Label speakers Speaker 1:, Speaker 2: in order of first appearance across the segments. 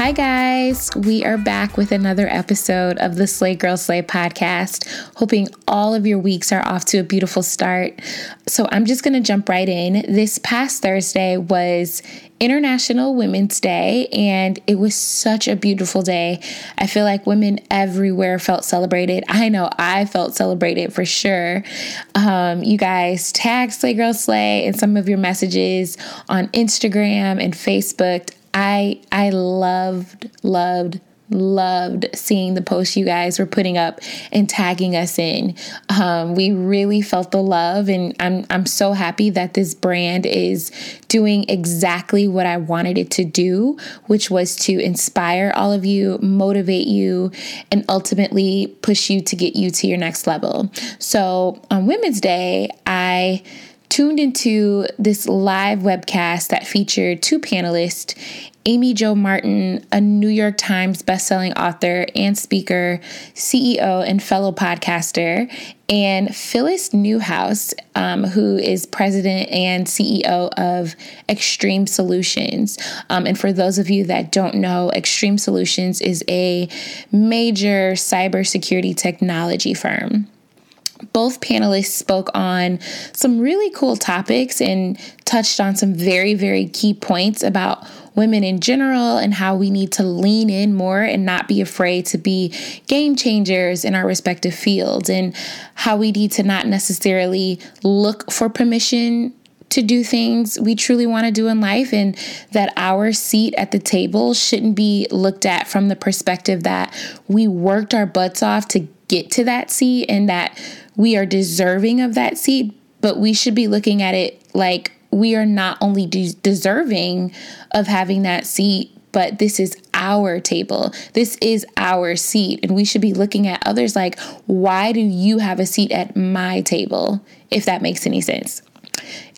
Speaker 1: Hi, guys. We are back with another episode of the Slay Girl Slay podcast. Hoping all of your weeks are off to a beautiful start. So, I'm just going to jump right in. This past Thursday was International Women's Day, and it was such a beautiful day. I feel like women everywhere felt celebrated. I know I felt celebrated for sure. Um, you guys tag Slay Girl Slay in some of your messages on Instagram and Facebook. I I loved loved loved seeing the posts you guys were putting up and tagging us in. Um, we really felt the love, and I'm I'm so happy that this brand is doing exactly what I wanted it to do, which was to inspire all of you, motivate you, and ultimately push you to get you to your next level. So on Women's Day, I tuned into this live webcast that featured two panelists Amy Jo Martin, a New York Times bestselling author and speaker, CEO, and fellow podcaster, and Phyllis Newhouse, um, who is president and CEO of Xtreme Solutions. Um, and for those of you that don't know, Xtreme Solutions is a major cybersecurity technology firm both panelists spoke on some really cool topics and touched on some very, very key points about women in general and how we need to lean in more and not be afraid to be game changers in our respective fields, and how we need to not necessarily look for permission to do things we truly want to do in life, and that our seat at the table shouldn't be looked at from the perspective that we worked our butts off to get to that seat and that we are deserving of that seat, but we should be looking at it like we are not only de- deserving of having that seat, but this is our table. This is our seat. And we should be looking at others like, why do you have a seat at my table? If that makes any sense.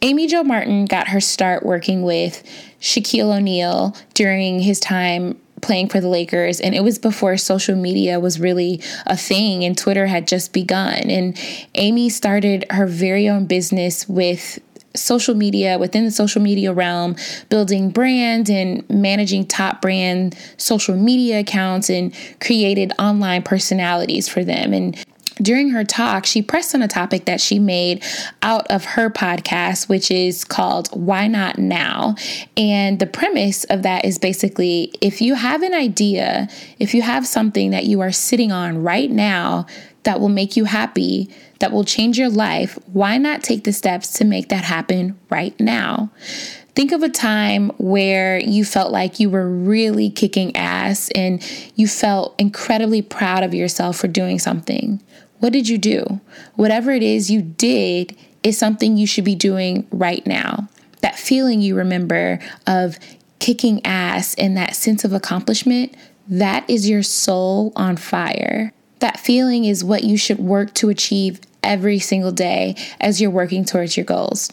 Speaker 1: Amy Jo Martin got her start working with Shaquille O'Neal during his time playing for the Lakers. And it was before social media was really a thing and Twitter had just begun. And Amy started her very own business with social media within the social media realm building brands and managing top brand social media accounts and created online personalities for them and during her talk, she pressed on a topic that she made out of her podcast, which is called Why Not Now? And the premise of that is basically if you have an idea, if you have something that you are sitting on right now that will make you happy, that will change your life, why not take the steps to make that happen right now? Think of a time where you felt like you were really kicking ass and you felt incredibly proud of yourself for doing something. What did you do? Whatever it is you did is something you should be doing right now. That feeling you remember of kicking ass and that sense of accomplishment, that is your soul on fire. That feeling is what you should work to achieve every single day as you're working towards your goals.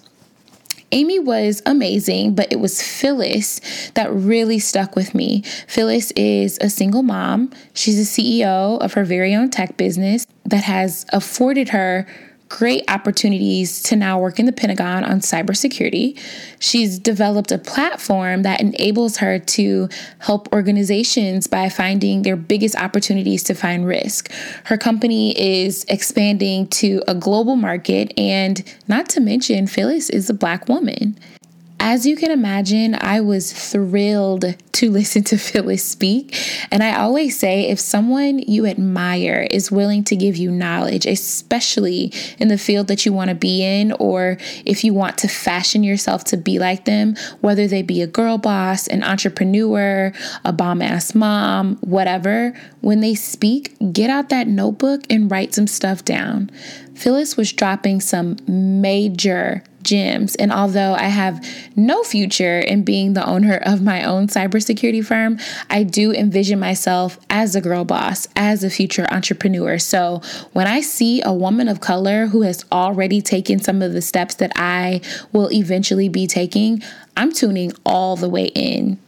Speaker 1: Amy was amazing, but it was Phyllis that really stuck with me. Phyllis is a single mom. She's a CEO of her very own tech business that has afforded her great opportunities to now work in the Pentagon on cybersecurity. She's developed a platform that enables her to help organizations by finding their biggest opportunities to find risk. Her company is expanding to a global market, and not to mention, Phyllis is a Black woman. As you can imagine, I was thrilled to listen to Phyllis speak. And I always say if someone you admire is willing to give you knowledge, especially in the field that you want to be in, or if you want to fashion yourself to be like them, whether they be a girl boss, an entrepreneur, a bomb ass mom, whatever, when they speak, get out that notebook and write some stuff down. Phyllis was dropping some major gems. And although I have no future in being the owner of my own cybersecurity firm, I do envision myself as a girl boss, as a future entrepreneur. So when I see a woman of color who has already taken some of the steps that I will eventually be taking, I'm tuning all the way in.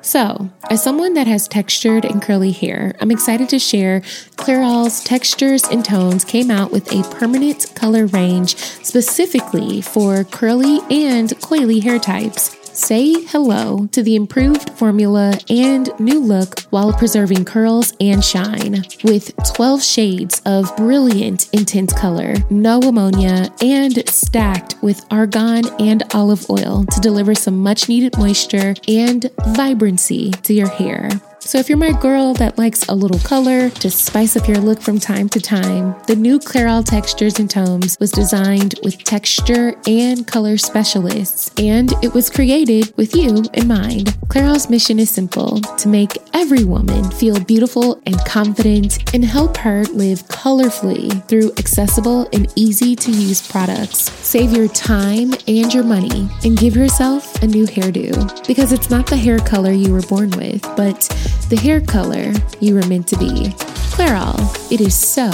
Speaker 1: So, as someone that has textured and curly hair, I'm excited to share Clairol's Textures and Tones came out with a permanent color range specifically for curly and coily hair types. Say hello to the improved formula and new look while preserving curls and shine. With 12 shades of brilliant intense color, no ammonia, and stacked with argan and olive oil to deliver some much needed moisture and vibrancy to your hair. So, if you're my girl that likes a little color to spice up your look from time to time, the new Clairol Textures and Tones was designed with texture and color specialists, and it was created with you in mind. Clairol's mission is simple to make every woman feel beautiful and confident and help her live colorfully through accessible and easy to use products. Save your time and your money and give yourself a new hairdo because it's not the hair color you were born with, but the hair color you were meant to be. Clairol, it is so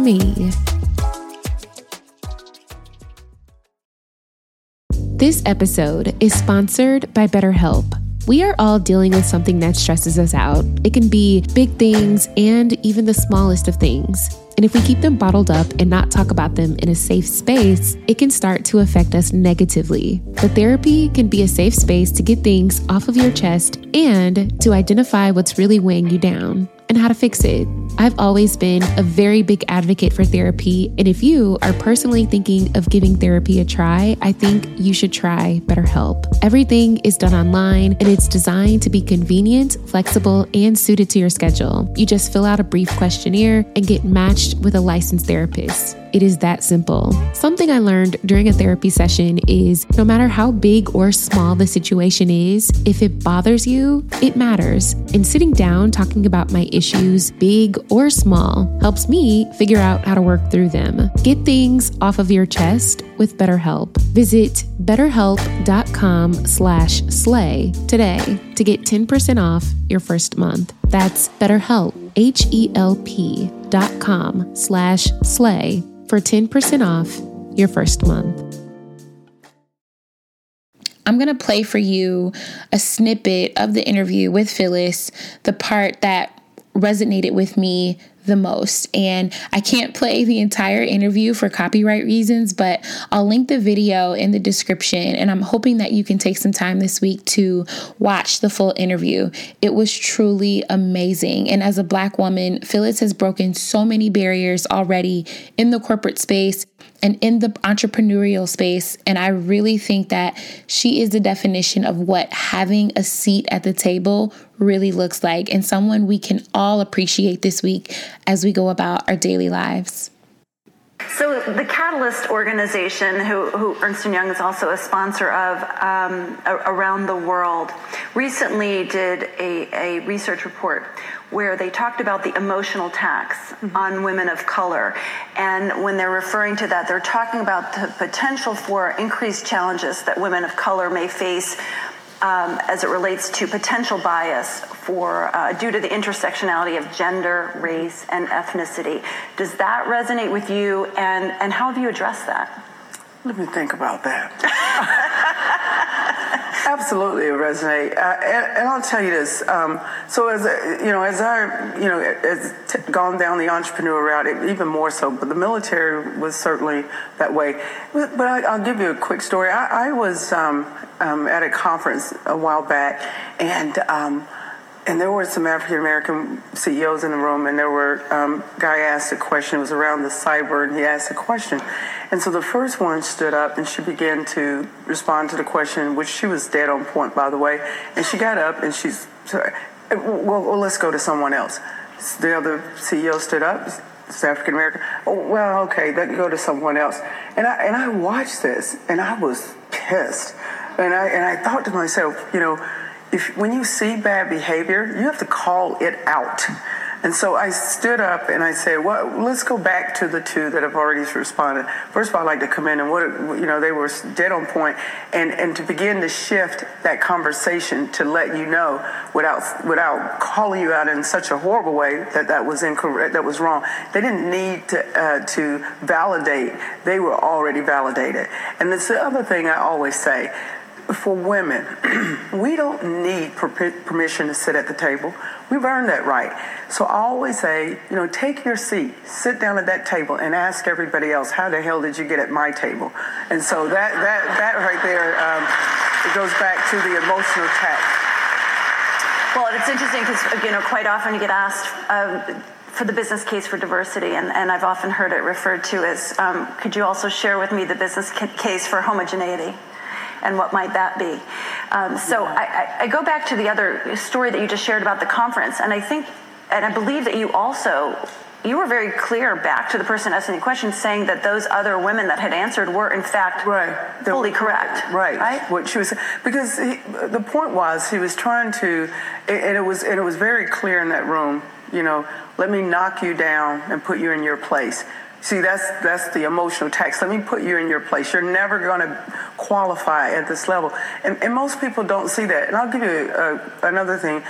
Speaker 1: me. This episode is sponsored by BetterHelp. We are all dealing with something that stresses us out. It can be big things and even the smallest of things. And if we keep them bottled up and not talk about them in a safe space, it can start to affect us negatively. But therapy can be a safe space to get things off of your chest and to identify what's really weighing you down and how to fix it. I've always been a very big advocate for therapy, and if you are personally thinking of giving therapy a try, I think you should try BetterHelp. Everything is done online and it's designed to be convenient, flexible, and suited to your schedule. You just fill out a brief questionnaire and get matched with a licensed therapist. It is that simple. Something I learned during a therapy session is no matter how big or small the situation is, if it bothers you, it matters. And sitting down talking about my issues, big or small, helps me figure out how to work through them. Get things off of your chest with BetterHelp. Visit betterhelp.com slash slay today to get 10% off your first month. That's BetterHelp, H-E-L-P dot com slash slay for 10% off your first month. I'm going to play for you a snippet of the interview with Phyllis, the part that resonated with me the most. And I can't play the entire interview for copyright reasons, but I'll link the video in the description. And I'm hoping that you can take some time this week to watch the full interview. It was truly amazing. And as a Black woman, Phyllis has broken so many barriers already in the corporate space and in the entrepreneurial space. And I really think that she is the definition of what having a seat at the table really looks like and someone we can all appreciate this week as we go about our daily lives.
Speaker 2: So the Catalyst organization, who, who, Ernst & Young is also a sponsor of um, around the world, recently did a, a, research report where they talked about the emotional tax mm-hmm. on women of color. And when they're referring to that, they're talking about the potential for increased challenges that women of color may face um, as it relates to potential bias for uh, due to the intersectionality of gender, race, and ethnicity. Does that resonate with you, and and how have you addressed that?
Speaker 3: Let me think about that. Absolutely, it resonate, uh, and, and, I'll tell you this. Um, so as you know, as I you know, as t- gone down the entrepreneur route, it, even more so. But the military was certainly that way. But, but I, will give you a quick story. I, I was um, um, at a conference a while back, and um, and there were some African American CEOs in the room, and there were um, guy asked a question. It was around the cyber, and he asked a question, and so the first one stood up, and she began to respond to the question, which she was dead on point, by the way. And she got up, and she's well, well let's go to someone else. The other CEO stood up. It's African American. Oh, well, okay, then go to someone else. And I and I watched this, and I was pissed and I, and I thought to myself, you know, if when you see bad behavior, you have to call it out. And so I stood up and I said, well, let's go back to the two that have already responded. First of all, I'd like to come in and what, you know, they were dead on point and, and to begin to shift that conversation to let you know without, without calling you out in such a horrible way that that was incorrect, that was wrong. They didn't need to, uh, to validate. They were already validated. And it's the other thing I always say for women, we don't need per- permission to sit at the table. We've earned that right. So I always say, you know, take your seat, sit down at that table, and ask everybody else, how the hell did you get at my table? And so that that that right there, um, it goes back to the emotional tax.
Speaker 2: Well, it's interesting because you know, quite often you get asked. Um, for the business case for diversity, and, and I've often heard it referred to as um, could you also share with me the business case for homogeneity? And what might that be? Um, so I, I, go back to the other story that you just shared about the conference, and I think, and I believe that you also. You were very clear back to the person asking the question, saying that those other women that had answered were in fact right. fully correct.
Speaker 3: Right. Right. What she was because he, the point was he was trying to, and it was and it was very clear in that room. You know, let me knock you down and put you in your place. See, that's that's the emotional tax. Let me put you in your place. You're never going to qualify at this level, and, and most people don't see that. And I'll give you a, another thing: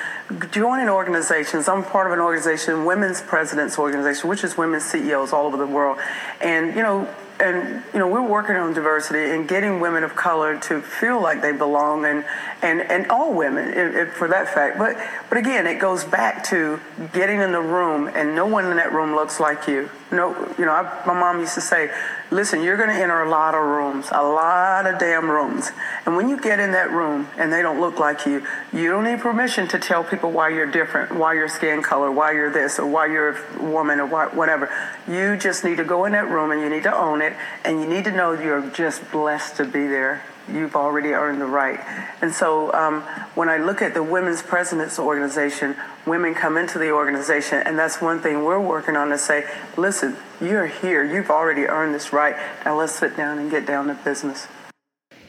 Speaker 3: joining organizations. I'm part of an organization, Women's Presidents Organization, which is women CEOs all over the world, and you know and you know we're working on diversity and getting women of color to feel like they belong and and and all women for that fact. But but again it goes back to getting in the room and no one in that room looks like you. No you know I, my mom used to say listen you're going to enter a lot of rooms a lot of damn rooms and when you get in that room and they don't look like you you don't need permission to tell people why you're different why your skin color why you're this or why you're a woman or why, whatever you just need to go in that room and you need to own it it, and you need to know you're just blessed to be there. You've already earned the right. And so um, when I look at the Women's Presidents Organization, women come into the organization, and that's one thing we're working on to say, listen, you're here. You've already earned this right. Now let's sit down and get down to business.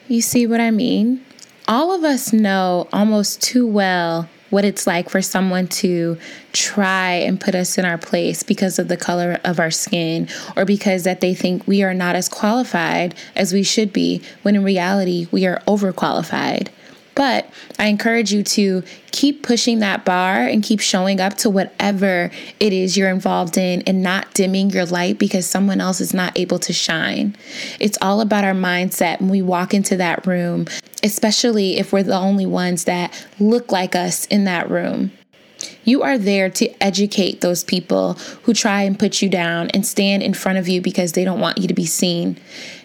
Speaker 1: You see what I mean? All of us know almost too well what it's like for someone to try and put us in our place because of the color of our skin or because that they think we are not as qualified as we should be when in reality we are overqualified. But I encourage you to keep pushing that bar and keep showing up to whatever it is you're involved in and not dimming your light because someone else is not able to shine. It's all about our mindset when we walk into that room, especially if we're the only ones that look like us in that room. You are there to educate those people who try and put you down and stand in front of you because they don't want you to be seen.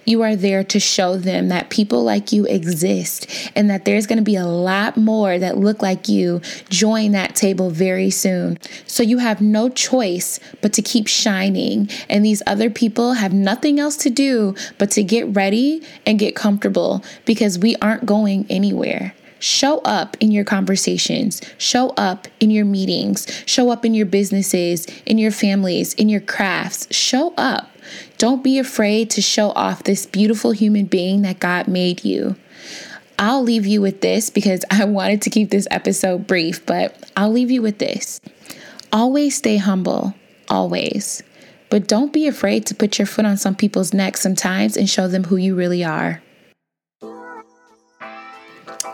Speaker 1: You are there to show them that people like you exist and that there's going to be a lot more that look like you join that table very soon. So you have no choice but to keep shining. And these other people have nothing else to do but to get ready and get comfortable because we aren't going anywhere. Show up in your conversations, show up in your meetings, show up in your businesses, in your families, in your crafts. Show up. Don't be afraid to show off this beautiful human being that God made you. I'll leave you with this because I wanted to keep this episode brief, but I'll leave you with this. Always stay humble, always. But don't be afraid to put your foot on some people's necks sometimes and show them who you really are.